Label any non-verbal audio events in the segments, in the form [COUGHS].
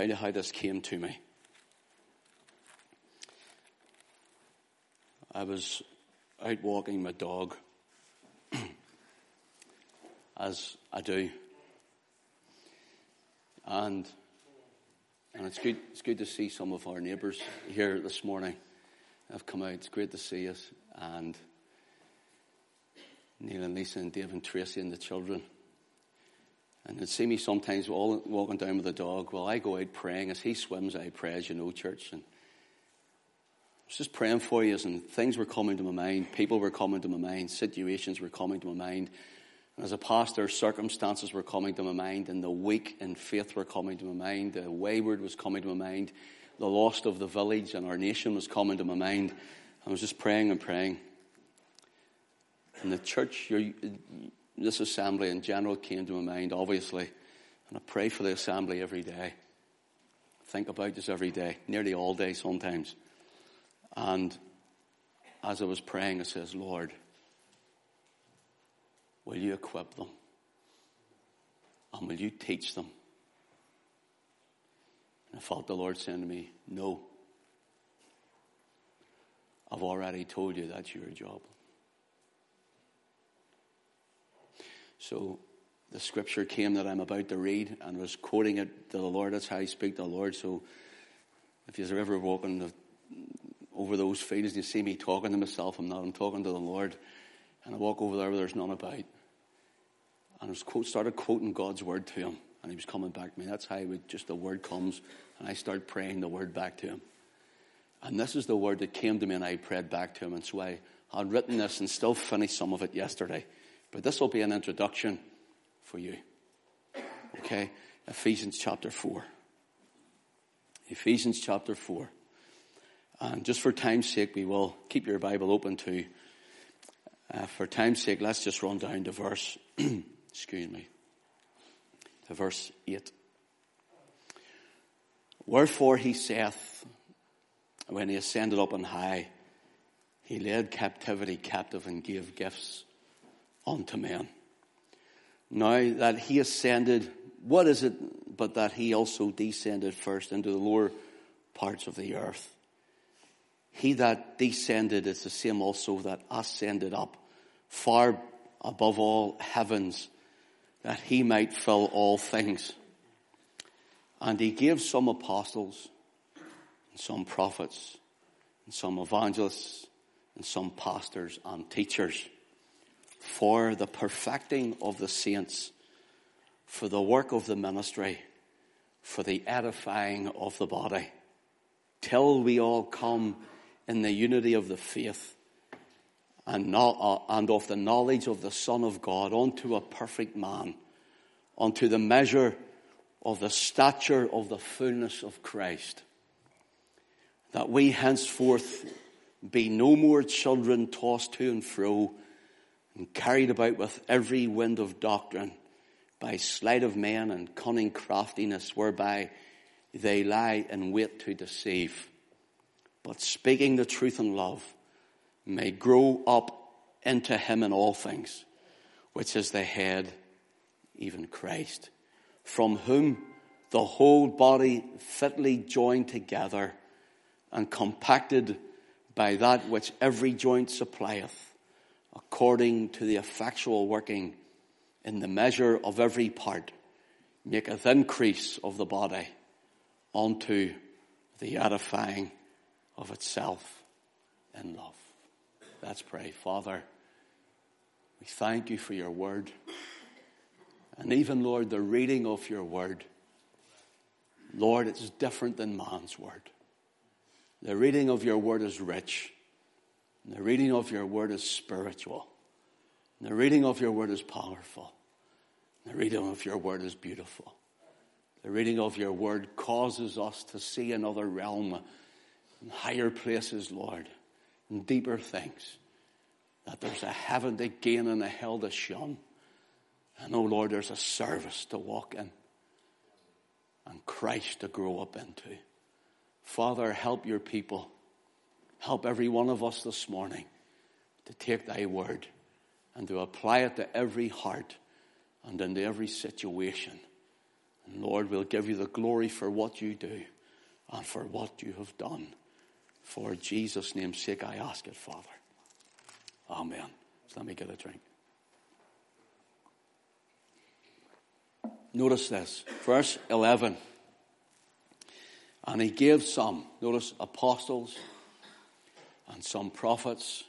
tell you how this came to me. I was out walking my dog, [CLEARS THROAT] as I do. And, and it's good, it's good to see some of our neighbours here this morning. Have come out. It's great to see us. And Neil and Lisa and Dave and Tracy and the children. And they'd see me sometimes walking down with the dog. Well, I go out praying. As he swims, I pray, as you know, church. And I was just praying for you, and things were coming to my mind. People were coming to my mind. Situations were coming to my mind. And as a pastor, circumstances were coming to my mind, and the weak in faith were coming to my mind. The wayward was coming to my mind. The lost of the village and our nation was coming to my mind. I was just praying and praying. And the church, this assembly in general came to my mind, obviously. And I pray for the assembly every day. Think about this every day, nearly all day sometimes. And as I was praying, I says, Lord, will you equip them? And will you teach them? And I felt the Lord saying to me, No. I've already told you that's your job. So the scripture came that I'm about to read and was quoting it to the Lord. That's how I speak to the Lord. So if you're ever walking over those fields and you see me talking to myself, I'm not. I'm talking to the Lord. And I walk over there where there's none about. And I quote, started quoting God's word to him. And he was coming back to me. That's how would, just the word comes. And I start praying the word back to him. And this is the word that came to me and I prayed back to him. And so I had written this and still finished some of it yesterday. But this will be an introduction for you. Okay? Ephesians chapter 4. Ephesians chapter 4. And just for time's sake, we will keep your Bible open to. Uh, for time's sake, let's just run down to verse, [CLEARS THROAT] excuse me, to verse 8. Wherefore he saith, when he ascended up on high, he led captivity captive and gave gifts unto men. Now that he ascended, what is it but that he also descended first into the lower parts of the earth? He that descended is the same also that ascended up far above all heavens that he might fill all things. And he gave some apostles, and some prophets, and some evangelists, and some pastors and teachers for the perfecting of the saints, for the work of the ministry, for the edifying of the body, till we all come in the unity of the faith and, not, uh, and of the knowledge of the Son of God unto a perfect man, unto the measure of the stature of the fullness of Christ, that we henceforth be no more children tossed to and fro and carried about with every wind of doctrine by sleight of men and cunning craftiness whereby they lie in wait to deceive. But speaking the truth in love may grow up into him in all things, which is the head, even Christ, from whom the whole body fitly joined together and compacted by that which every joint supplieth according to the effectual working in the measure of every part, maketh increase of the body unto the edifying of itself in love. Let's pray. Father, we thank you for your word. And even, Lord, the reading of your word, Lord, it's different than man's word. The reading of your word is rich. And the reading of your word is spiritual. And the reading of your word is powerful. And the reading of your word is beautiful. The reading of your word causes us to see another realm and higher places, Lord, and deeper things. That there's a heaven to gain and a hell to shun. And oh Lord, there's a service to walk in and Christ to grow up into. Father, help your people Help every one of us this morning to take thy word and to apply it to every heart and into every situation. And Lord, we'll give you the glory for what you do and for what you have done. For Jesus' name's sake, I ask it, Father. Amen. So let me get a drink. Notice this, verse 11. And he gave some, notice, apostles, and some prophets,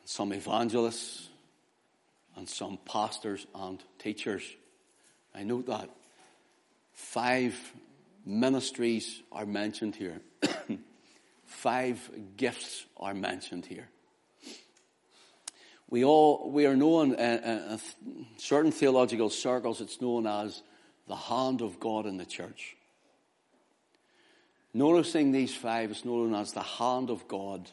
and some evangelists, and some pastors and teachers. I note that five ministries are mentioned here. [COUGHS] five gifts are mentioned here. We all, we are known in, certain theological circles, it's known as the hand of God in the church. Noticing these five is known as the hand of God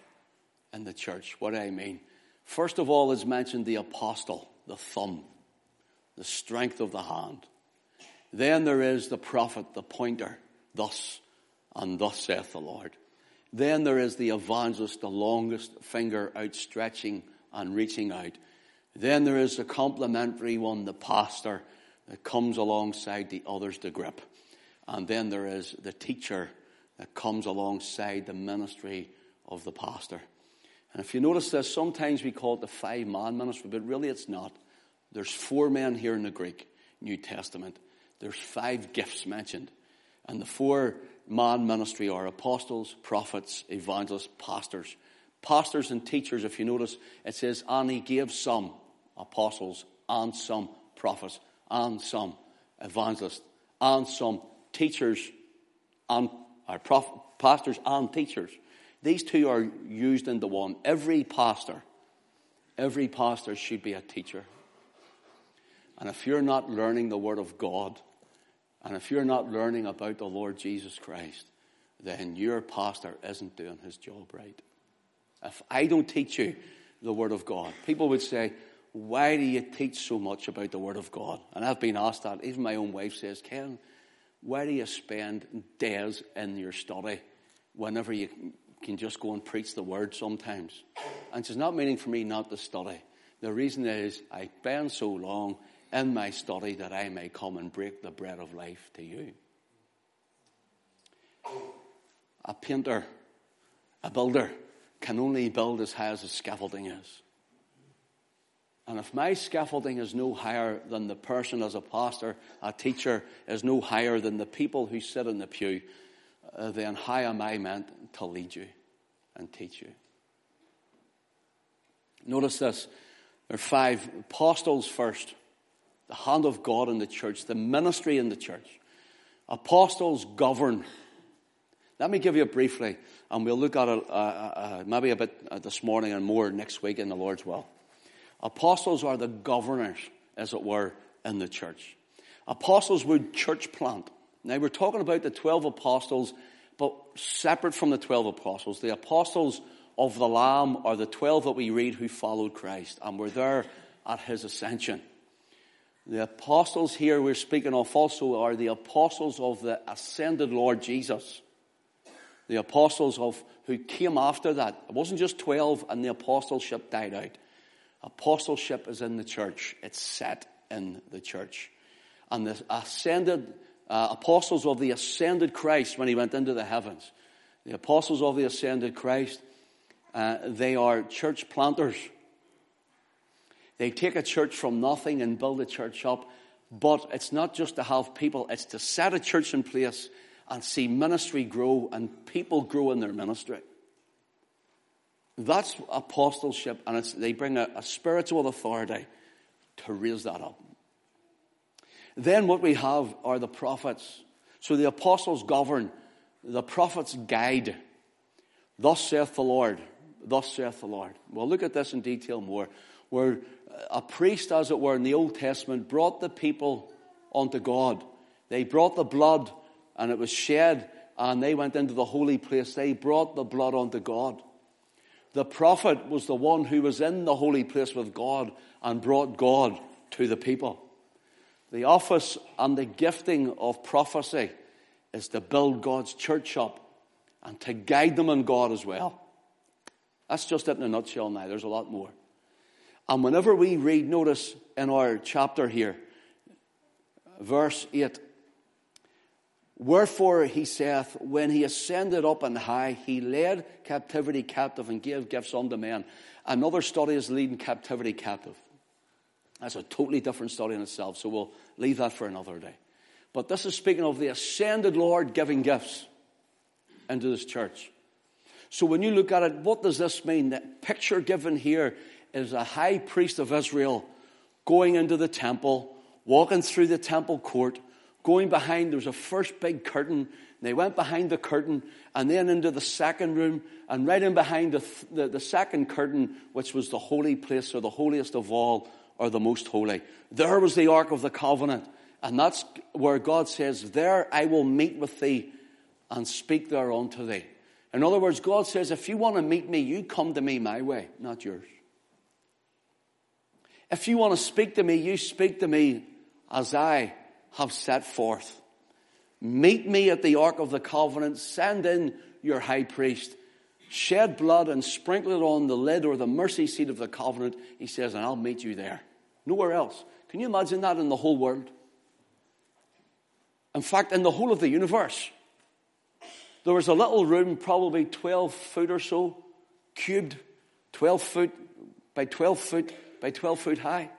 in the church. What do I mean? First of all is mentioned the apostle, the thumb, the strength of the hand. Then there is the prophet, the pointer, thus and thus saith the Lord. Then there is the evangelist, the longest finger outstretching and reaching out. Then there is the complementary one, the pastor, that comes alongside the others to grip. And then there is the teacher that comes alongside the ministry of the pastor. And if you notice this, sometimes we call it the five man ministry, but really it's not. There's four men here in the Greek New Testament. There's five gifts mentioned. And the four man ministry are apostles, prophets, evangelists, pastors. Pastors and teachers, if you notice, it says, and he gave some apostles, and some prophets, and some evangelists, and some teachers, and uh, prof, pastors and teachers. These two are used into one. Every pastor, every pastor should be a teacher. And if you're not learning the Word of God, and if you're not learning about the Lord Jesus Christ, then your pastor isn't doing his job right. If I don't teach you the Word of God, people would say, Why do you teach so much about the Word of God? And I've been asked that. Even my own wife says, Ken, why do you spend days in your study whenever you can just go and preach the Word sometimes? And it's not meaning for me not to study. The reason is I spend so long in my study that I may come and break the bread of life to you. A painter, a builder, can only build as high as the scaffolding is. And if my scaffolding is no higher than the person as a pastor, a teacher is no higher than the people who sit in the pew, uh, then how am I meant to lead you and teach you? Notice this. There are five apostles first, the hand of God in the church, the ministry in the church. Apostles govern. Let me give you briefly, and we'll look at it uh, uh, maybe a bit uh, this morning and more next week in the Lord's will. Apostles are the governors, as it were, in the church. Apostles would church plant. Now we're talking about the 12 apostles, but separate from the 12 apostles. The apostles of the Lamb are the 12 that we read who followed Christ and were there at his ascension. The apostles here we're speaking of also are the apostles of the ascended Lord Jesus. The apostles of who came after that. It wasn't just 12 and the apostleship died out. Apostleship is in the church. It's set in the church. And the ascended uh, apostles of the ascended Christ when he went into the heavens. The apostles of the ascended Christ, uh, they are church planters. They take a church from nothing and build a church up. But it's not just to have people, it's to set a church in place and see ministry grow and people grow in their ministry. That's apostleship, and they bring a, a spiritual authority to raise that up. Then what we have are the prophets. So the apostles govern, the prophets guide. Thus saith the Lord. Thus saith the Lord. We'll look at this in detail more. Where a priest, as it were, in the Old Testament brought the people unto God. They brought the blood and it was shed and they went into the holy place. They brought the blood unto God. The prophet was the one who was in the holy place with God and brought God to the people. The office and the gifting of prophecy is to build God's church up and to guide them in God as well. That's just it in a nutshell now. There's a lot more. And whenever we read, notice in our chapter here, verse 8, Wherefore he saith, when he ascended up on high, he led captivity captive and gave gifts unto men. Another study is leading captivity captive. That's a totally different study in itself, so we'll leave that for another day. But this is speaking of the ascended Lord giving gifts into this church. So when you look at it, what does this mean? The picture given here is a high priest of Israel going into the temple, walking through the temple court, going behind, there was a first big curtain. They went behind the curtain and then into the second room and right in behind the, the, the second curtain, which was the holy place or the holiest of all or the most holy. There was the Ark of the Covenant. And that's where God says, There I will meet with thee and speak there unto thee. In other words, God says, If you want to meet me, you come to me my way, not yours. If you want to speak to me, you speak to me as I have set forth. Meet me at the Ark of the Covenant, send in your high priest, shed blood and sprinkle it on the lid or the mercy seat of the covenant, he says, and I'll meet you there. Nowhere else. Can you imagine that in the whole world? In fact, in the whole of the universe, there was a little room, probably 12 foot or so, cubed, 12 foot by 12 foot by 12 foot high.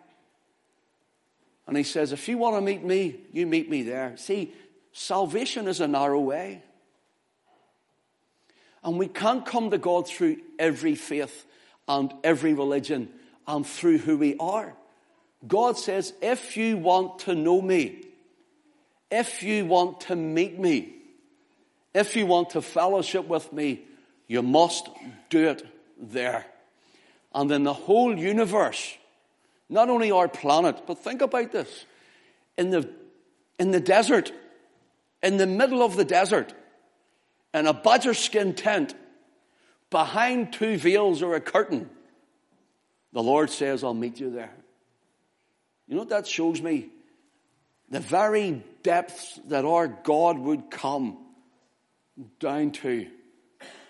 And he says, If you want to meet me, you meet me there. See, salvation is a narrow way. And we can't come to God through every faith and every religion and through who we are. God says, if you want to know me, if you want to meet me, if you want to fellowship with me, you must do it there. And in the whole universe, not only our planet, but think about this. In the, in the desert, in the middle of the desert, in a badger skin tent, behind two veils or a curtain, the Lord says, I'll meet you there. You know what that shows me? The very depths that our God would come down to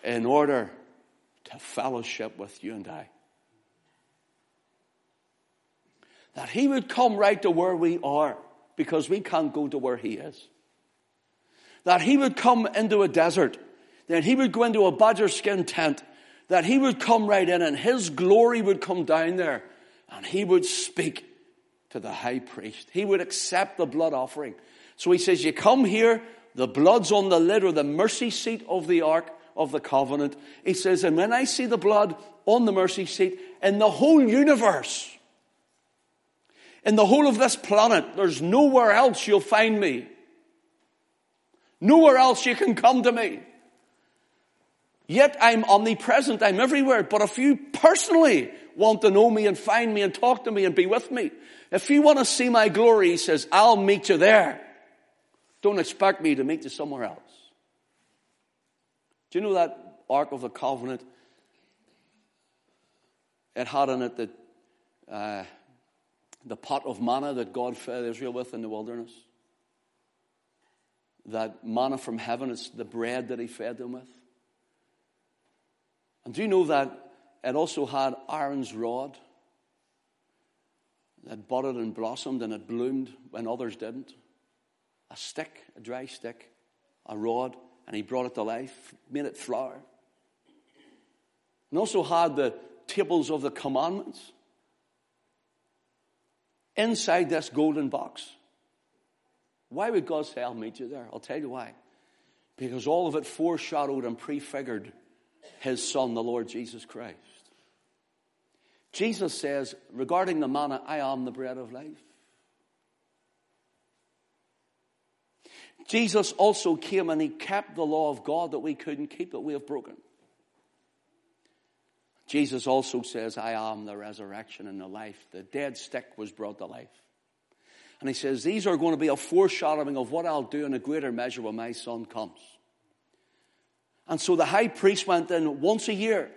in order to fellowship with you and I. that he would come right to where we are because we can't go to where he is. That he would come into a desert, that he would go into a badger skin tent, that he would come right in and his glory would come down there and he would speak to the high priest. He would accept the blood offering. So he says, you come here, the blood's on the lid or the mercy seat of the ark of the covenant. He says, and when I see the blood on the mercy seat in the whole universe, in the whole of this planet, there's nowhere else you'll find me. Nowhere else you can come to me. Yet I'm omnipresent, I'm everywhere. But if you personally want to know me and find me and talk to me and be with me, if you want to see my glory, he says, I'll meet you there. Don't expect me to meet you somewhere else. Do you know that Ark of the Covenant? It had in it that uh, the pot of manna that God fed Israel with in the wilderness. That manna from heaven, it's the bread that He fed them with. And do you know that it also had Aaron's rod that budded and blossomed and it bloomed when others didn't? A stick, a dry stick, a rod, and he brought it to life, made it flower. And also had the tables of the commandments inside this golden box. Why would God say, I'll meet you there? I'll tell you why. Because all of it foreshadowed and prefigured his son, the Lord Jesus Christ. Jesus says, regarding the manna, I am the bread of life. Jesus also came and he kept the law of God that we couldn't keep, that we have broken. Jesus also says, I am the resurrection and the life. The dead stick was brought to life. And he says, These are going to be a foreshadowing of what I'll do in a greater measure when my son comes. And so the high priest went in once a year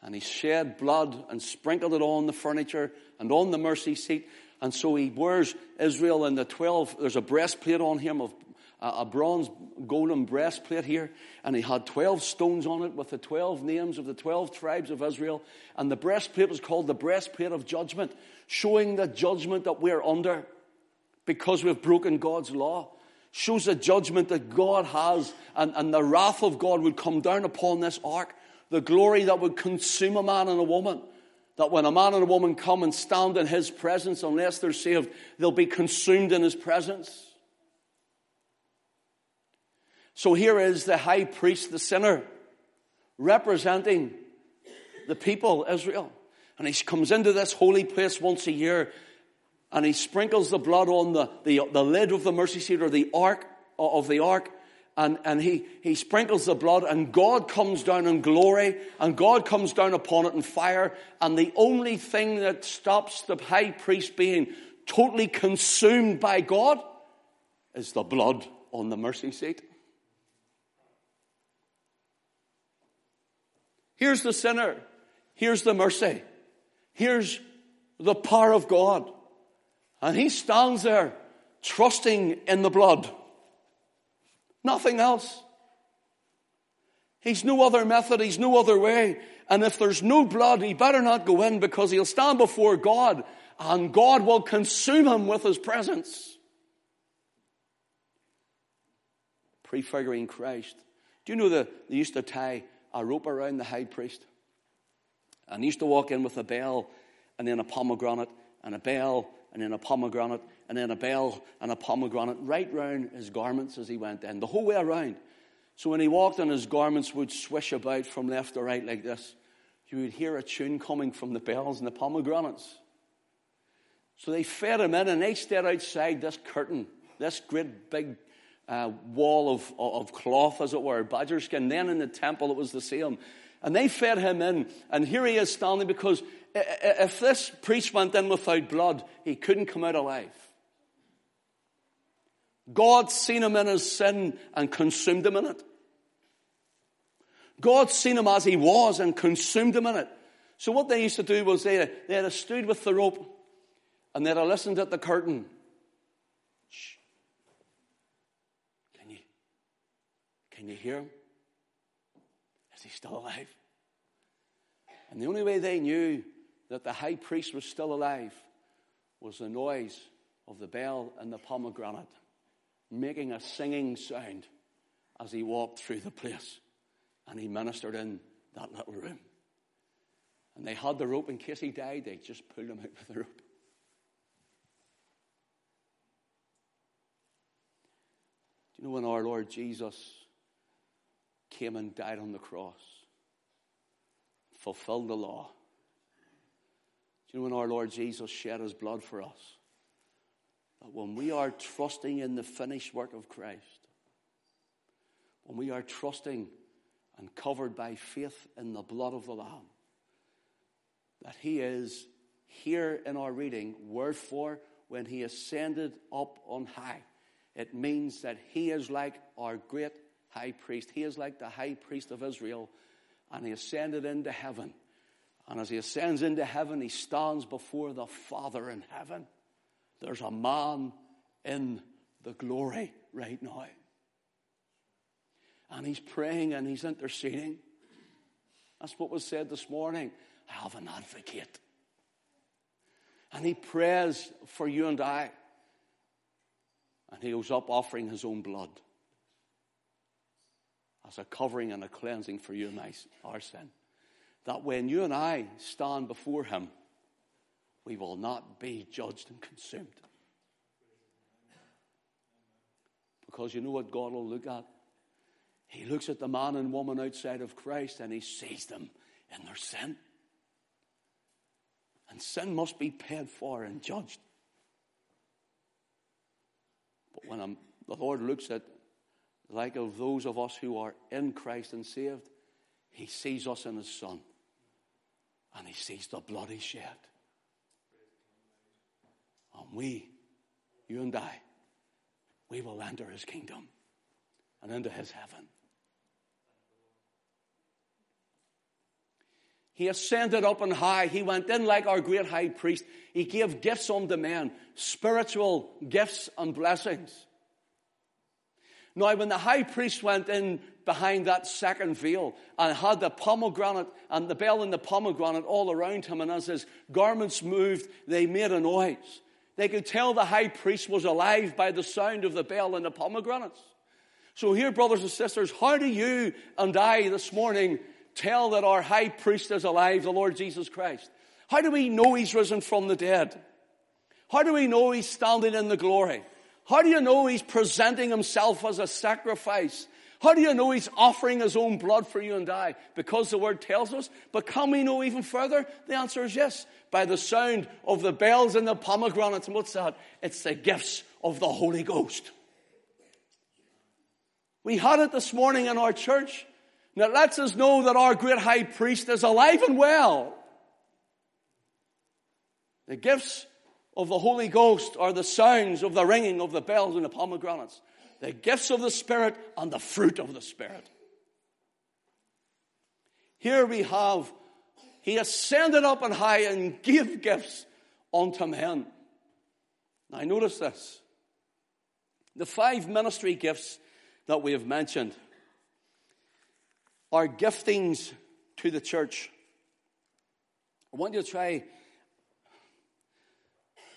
and he shed blood and sprinkled it on the furniture and on the mercy seat. And so he wears Israel in the 12, there's a breastplate on him of a bronze golden breastplate here, and he had 12 stones on it with the 12 names of the 12 tribes of Israel. And the breastplate was called the breastplate of judgment, showing the judgment that we're under because we've broken God's law, shows the judgment that God has, and, and the wrath of God would come down upon this ark, the glory that would consume a man and a woman. That when a man and a woman come and stand in his presence, unless they're saved, they'll be consumed in his presence. So here is the high priest, the sinner, representing the people, Israel. And he comes into this holy place once a year and he sprinkles the blood on the, the, the lid of the mercy seat or the ark of the ark. And, and he, he sprinkles the blood and God comes down in glory and God comes down upon it in fire. And the only thing that stops the high priest being totally consumed by God is the blood on the mercy seat. Here's the sinner. Here's the mercy. Here's the power of God. And he stands there trusting in the blood. Nothing else. He's no other method, he's no other way. And if there's no blood, he better not go in because he'll stand before God and God will consume him with his presence. Prefiguring Christ. Do you know that they used to tie a rope around the high priest? And he used to walk in with a bell and then a pomegranate and a bell and then a pomegranate, and then a bell and a pomegranate right round his garments as he went in, the whole way around. So when he walked and his garments would swish about from left to right like this, you would hear a tune coming from the bells and the pomegranates. So they fed him in and they stayed outside this curtain, this great big uh, wall of, of cloth, as it were, badger skin. Then in the temple it was the same. And they fed him in, and here he is standing because if this priest went in without blood, he couldn't come out alive. God seen him in his sin and consumed him in it. God seen him as he was and consumed him in it. So what they used to do was they, they had a stood with the rope and they'd have listened at the curtain. Shh. Can you, can you hear him? Is he still alive? And the only way they knew that the high priest was still alive was the noise of the bell and the pomegranate making a singing sound as he walked through the place and he ministered in that little room. And they had the rope in case he died, they just pulled him out with the rope. Do you know when our Lord Jesus came and died on the cross, fulfilled the law? Do you know when our Lord Jesus shed his blood for us? That when we are trusting in the finished work of Christ, when we are trusting and covered by faith in the blood of the Lamb, that he is here in our reading, wherefore, when he ascended up on high, it means that he is like our great high priest. He is like the high priest of Israel, and he ascended into heaven. And as he ascends into heaven, he stands before the Father in heaven. There's a man in the glory right now. And he's praying and he's interceding. That's what was said this morning. I have an advocate. And he prays for you and I. And he goes up offering his own blood as a covering and a cleansing for you and I, our sin that when you and I stand before Him, we will not be judged and consumed. Because you know what God will look at? He looks at the man and woman outside of Christ and He sees them in their sin. And sin must be paid for and judged. But when I'm, the Lord looks at, like of those of us who are in Christ and saved, He sees us in His Son and he sees the blood he shed. And we, you and I, we will enter his kingdom and into his heaven. He ascended up on high. He went in like our great high priest. He gave gifts unto men, spiritual gifts and blessings. Now, when the high priest went in behind that second veil and had the pomegranate and the bell and the pomegranate all around him, and as his garments moved, they made a noise. They could tell the high priest was alive by the sound of the bell and the pomegranates. So here, brothers and sisters, how do you and I this morning tell that our high priest is alive, the Lord Jesus Christ? How do we know he's risen from the dead? How do we know he's standing in the glory? How do you know he's presenting himself as a sacrifice? How do you know he's offering his own blood for you and I? Because the word tells us. But can we know even further? The answer is yes. By the sound of the bells and the pomegranates. And what's that? It's the gifts of the Holy Ghost. We had it this morning in our church. And it lets us know that our great high priest is alive and well. The gifts of the Holy Ghost are the sounds of the ringing of the bells and the pomegranates, the gifts of the Spirit and the fruit of the Spirit. Here we have, He ascended up on high and gave gifts unto men. Now notice this. The five ministry gifts that we have mentioned are giftings to the church. I want you to try,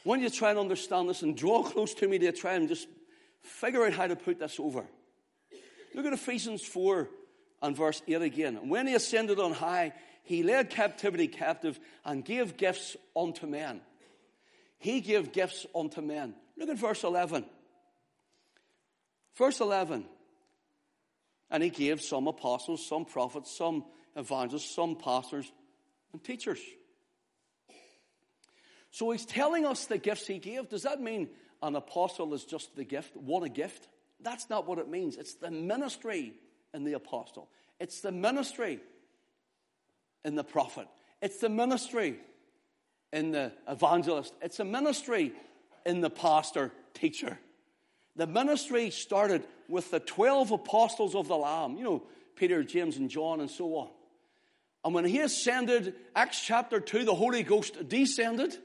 I want you to try and understand this and draw close to me to try and just figure out how to put this over. Look at Ephesians 4 and verse 8 again. When he ascended on high, he led captivity captive and gave gifts unto men. He gave gifts unto men. Look at verse 11. Verse 11. And he gave some apostles, some prophets, some evangelists, some pastors, and teachers. So he's telling us the gifts he gave. Does that mean an apostle is just the gift, one a gift? That's not what it means. It's the ministry in the apostle, it's the ministry in the prophet, it's the ministry in the evangelist, it's a ministry in the pastor teacher. The ministry started with the 12 apostles of the Lamb, you know, Peter, James, and John, and so on. And when he ascended, Acts chapter 2, the Holy Ghost descended,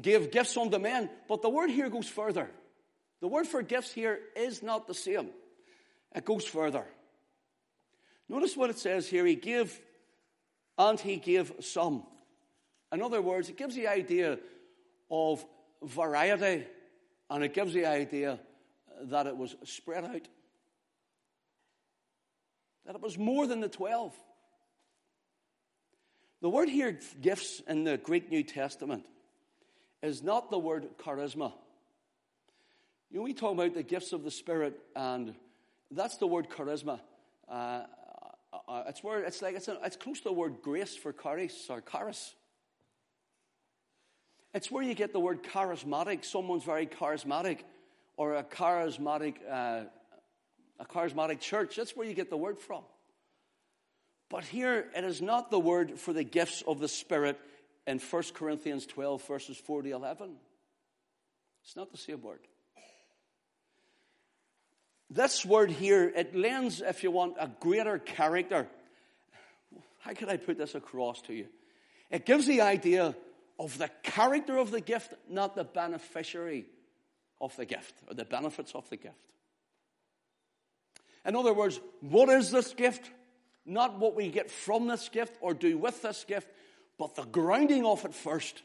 gave gifts unto men. But the word here goes further. The word for gifts here is not the same, it goes further. Notice what it says here. He gave, and he gave some. In other words, it gives the idea of variety and it gives the idea that it was spread out. That it was more than the 12. The word here, gifts, in the Greek New Testament, is not the word charisma. You know, we talk about the gifts of the Spirit, and that's the word charisma. Uh, uh, it's where it's like it's, a, it's close to the word grace for charis or charis. It's where you get the word charismatic. Someone's very charismatic, or a charismatic, uh, a charismatic church. That's where you get the word from. But here, it is not the word for the gifts of the Spirit in 1 Corinthians 12, verses 4 to 11. It's not the same word. This word here, it lends, if you want, a greater character. How can I put this across to you? It gives the idea of the character of the gift, not the beneficiary of the gift or the benefits of the gift. In other words, what is this gift? Not what we get from this gift or do with this gift, but the grounding of it first.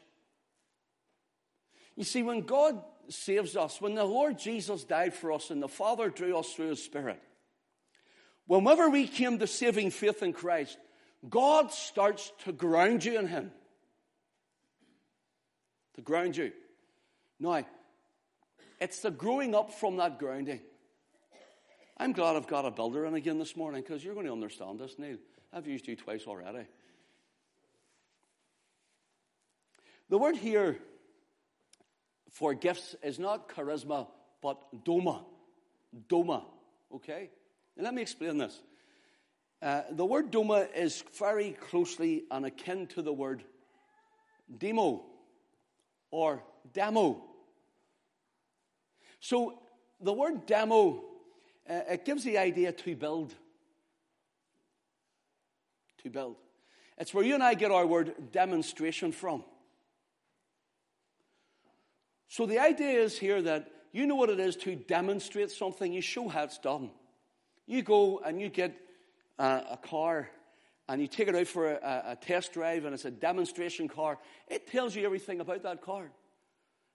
You see, when God saves us, when the Lord Jesus died for us and the Father drew us through His Spirit, whenever we came to saving faith in Christ, God starts to ground you in Him to ground you. Now, it's the growing up from that grounding. I'm glad I've got a builder in again this morning because you're going to understand this, Neil. I've used you twice already. The word here for gifts is not charisma, but doma. Doma. Okay? And let me explain this. Uh, the word doma is very closely and akin to the word demo or demo. So the word demo, uh, it gives the idea to build. To build. It's where you and I get our word demonstration from. So the idea is here that you know what it is to demonstrate something, you show how it's done. You go and you get uh, a car and you take it out for a, a, test drive and it's a demonstration car, it tells you everything about that car.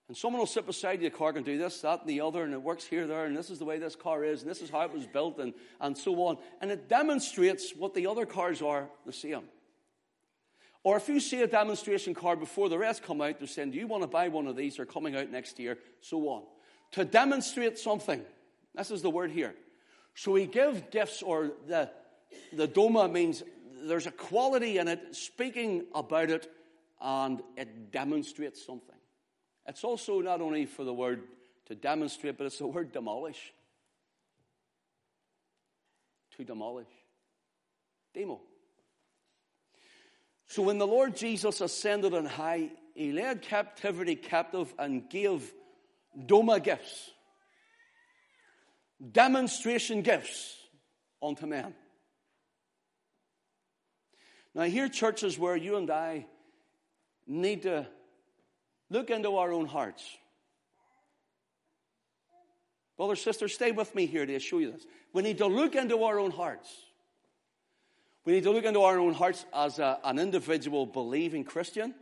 And someone will sit beside you, a car can do this, that, and the other, and it works here, there, and this is the way this car is, and this is how it was built, and, and so on. And it demonstrates what the other cars are the same. Or if you see a demonstration car before the rest come out, they're saying, Do you want to buy one of these? They're coming out next year, so on. To demonstrate something. This is the word here. So we give gifts, or the, the doma means there's a quality in it, speaking about it, and it demonstrates something. It's also not only for the word to demonstrate, but it's the word demolish. To demolish. Demo. So when the Lord Jesus ascended on high, he led captivity captive and gave Doma gifts, demonstration gifts unto men. Now, here, churches where you and I need to look into our own hearts. Brothers, sisters, stay with me here to show you this. We need to look into our own hearts. We need to look into our own hearts as a, an individual believing Christian.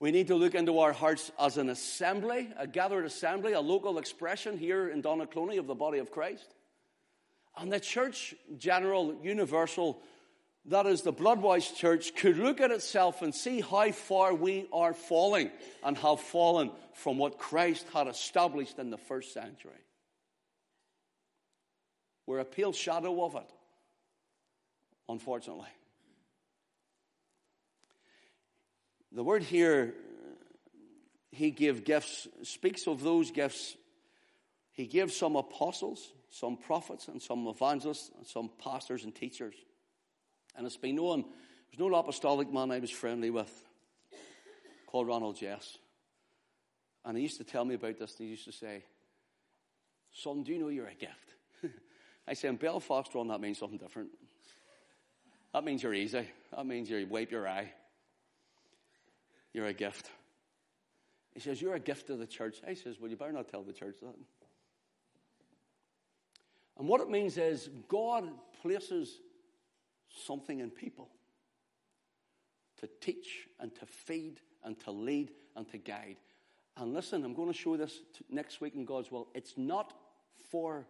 We need to look into our hearts as an assembly, a gathered assembly, a local expression here in Donaghcloney of the body of Christ. And the church, general, universal, that is the blood-washed church, could look at itself and see how far we are falling and have fallen from what Christ had established in the first century. We're a pale shadow of it unfortunately. The word here, he gave gifts, speaks of those gifts. He gave some apostles, some prophets, and some evangelists, and some pastors and teachers. And it's been known, there's no apostolic man I was friendly with called Ronald Jess. And he used to tell me about this, and he used to say, Son, do you know you're a gift? [LAUGHS] I say, in Belfast, Ron, that means something different. That means you're easy. That means you wipe your eye. You're a gift. He says, You're a gift to the church. I says, Well, you better not tell the church that. And what it means is God places something in people to teach and to feed and to lead and to guide. And listen, I'm going to show this next week in God's will. It's not for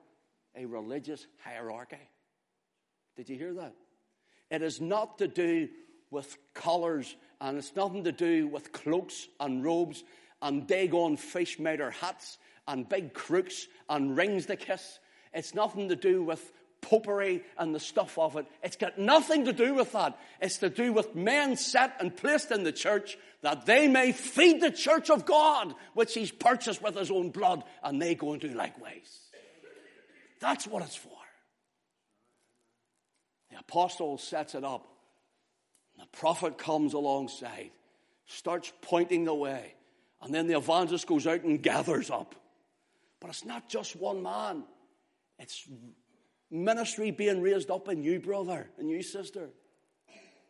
a religious hierarchy. Did you hear that? It is not to do with collars and it's nothing to do with cloaks and robes and dagon fish miter hats and big crooks and rings to kiss. It's nothing to do with popery and the stuff of it. It's got nothing to do with that. It's to do with men set and placed in the church that they may feed the church of God, which he's purchased with his own blood, and they go and do likewise. That's what it's for. The apostle sets it up. The prophet comes alongside, starts pointing the way, and then the evangelist goes out and gathers up. But it's not just one man, it's ministry being raised up in you, brother, and you, sister.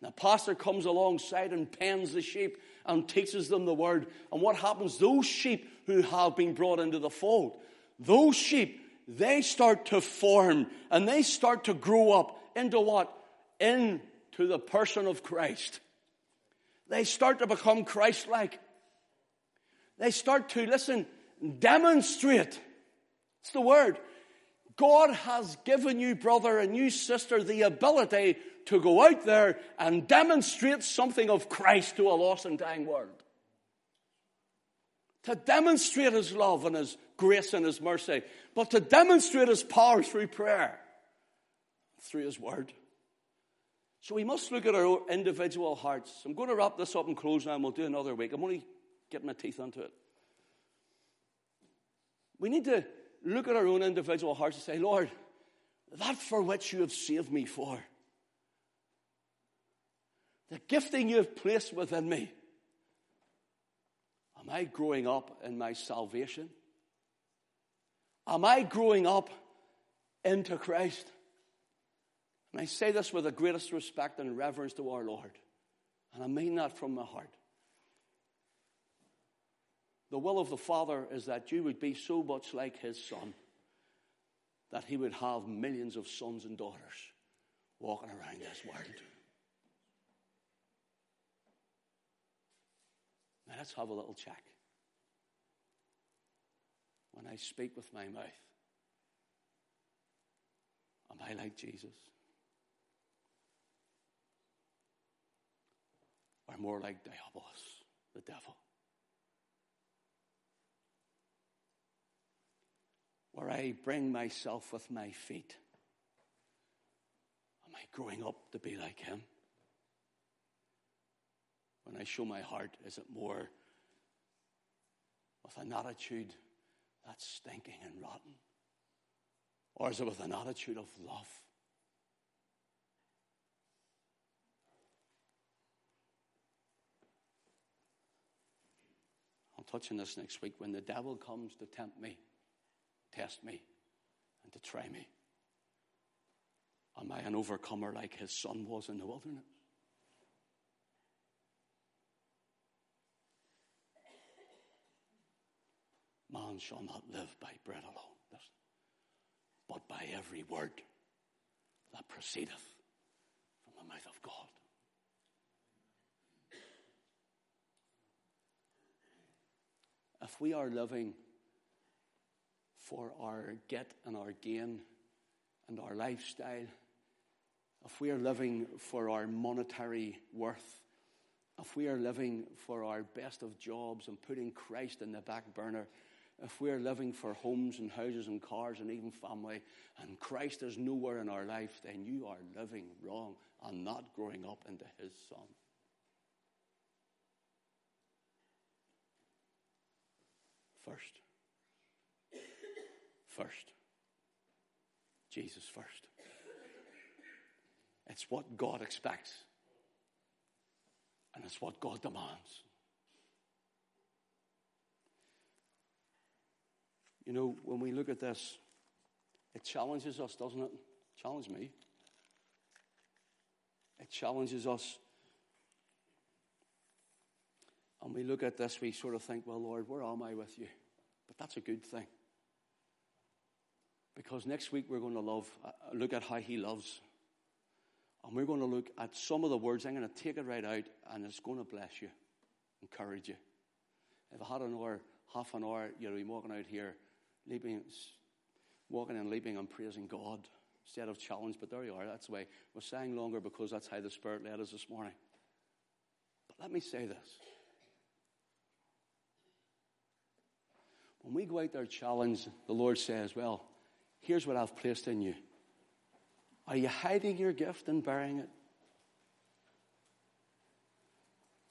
The pastor comes alongside and pens the sheep and teaches them the word. And what happens? Those sheep who have been brought into the fold, those sheep, they start to form and they start to grow up into what? Into the person of Christ. They start to become Christ like. They start to, listen, demonstrate. It's the word. God has given you, brother and you, sister, the ability to go out there and demonstrate something of Christ to a lost and dying world. To demonstrate His love and His grace and His mercy, but to demonstrate His power through prayer through His Word. So we must look at our individual hearts. I'm going to wrap this up and close now, and we'll do another week. I'm only getting my teeth into it. We need to look at our own individual hearts and say, Lord, that for which you have saved me for, the gifting you have placed within me, am I growing up in my salvation? Am I growing up into Christ? And I say this with the greatest respect and reverence to our Lord. And I mean that from my heart. The will of the Father is that you would be so much like His Son that He would have millions of sons and daughters walking around this world. Now let's have a little check. when I speak with my mouth? Am I like Jesus? More like Diabolus, the devil? Where I bring myself with my feet. Am I growing up to be like him? When I show my heart, is it more with an attitude that's stinking and rotten? Or is it with an attitude of love? Touch on this next week. When the devil comes to tempt me, test me, and to try me, am I an overcomer like his son was in the wilderness? Man shall not live by bread alone, but by every word that proceedeth from the mouth of God. If we are living for our get and our gain and our lifestyle, if we are living for our monetary worth, if we are living for our best of jobs and putting Christ in the back burner, if we're living for homes and houses and cars and even family, and Christ is nowhere in our life, then you are living wrong and not growing up into His Son. First. First. Jesus first. It's what God expects, and it's what God demands. You know, when we look at this, it challenges us, doesn't it? Challenge me. It challenges us. And we look at this, we sort of think, well, Lord, where am I with you? But that's a good thing. Because next week we're going to love, uh, look at how he loves. And we're going to look at some of the words. I'm going to take it right out, and it's going to bless you, encourage you. If I had an hour, half an hour, you'd be walking out here leaping, walking and leaping and praising God instead of challenge. But there you are. That's the way we're saying longer because that's how the Spirit led us this morning. But let me say this. When we go out there challenge, the Lord says, Well, here's what I've placed in you. Are you hiding your gift and burying it?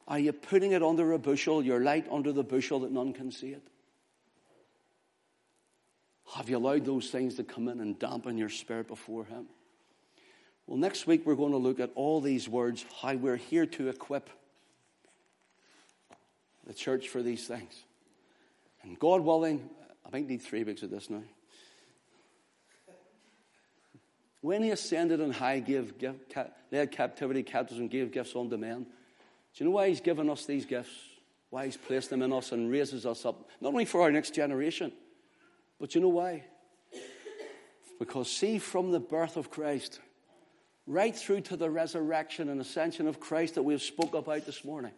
Are you putting it under a bushel, your light under the bushel that none can see it? Have you allowed those things to come in and dampen your spirit before Him? Well, next week we're going to look at all these words, how we're here to equip the church for these things. And God willing, I might need three weeks of this now. When he ascended on high, gave, give, led captivity captives and gave gifts unto men. Do you know why he's given us these gifts? Why he's placed them in us and raises us up, not only for our next generation, but you know why? Because, see, from the birth of Christ, right through to the resurrection and ascension of Christ that we've spoke about this morning,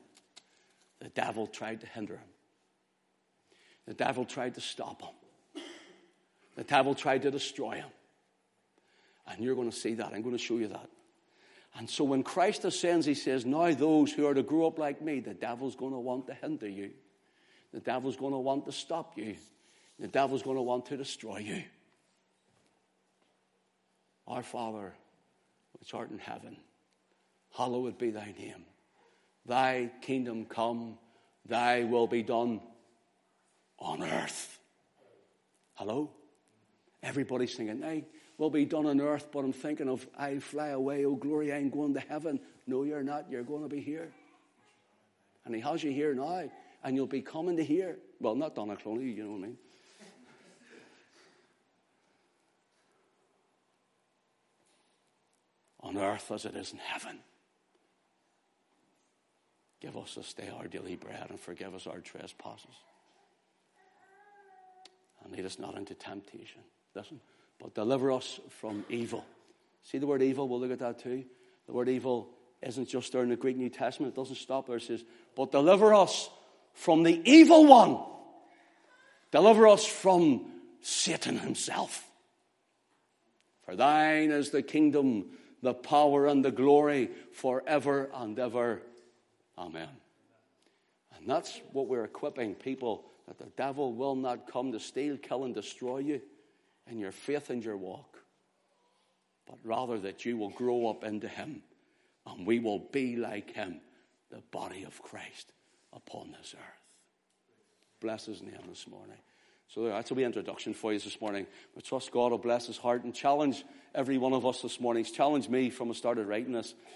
the devil tried to hinder him. The devil tried to stop him. The devil tried to destroy him. And you're going to see that. I'm going to show you that. And so when Christ ascends, he says, Now those who are to grow up like me, the devil's going to want to hinder you. The devil's going to want to stop you. The devil's going to want to destroy you. Our Father, which art in heaven, hallowed be thy name. Thy kingdom come, thy will be done on earth. Hello? Everybody's thinking, thy will be done on earth, but I'm thinking of, I fly away, oh glory, I'm going to heaven. No, you're not. You're going to be here. And he has you here now, and you'll be coming to here. Well, not Donna Donaghcloney, you know what I mean. [LAUGHS] on earth as it is in heaven. Give us this day our daily bread and forgive us our trespasses. And lead us not into temptation. Listen, but deliver us from evil. See the word evil? We'll look at that too. The word evil isn't just there in the Greek New Testament. It doesn't stop there. It says, but deliver us from the evil one. Deliver us from Satan himself. For thine is the kingdom, the power, and the glory forever and ever. Amen. And that's what we're equipping people that the devil will not come to steal, kill, and destroy you in your faith and your walk, but rather that you will grow up into him and we will be like him, the body of Christ upon this earth. Bless his name this morning. So that's a wee introduction for you this morning. I trust God will bless his heart and challenge every one of us this morning. He's challenged me from I started writing this.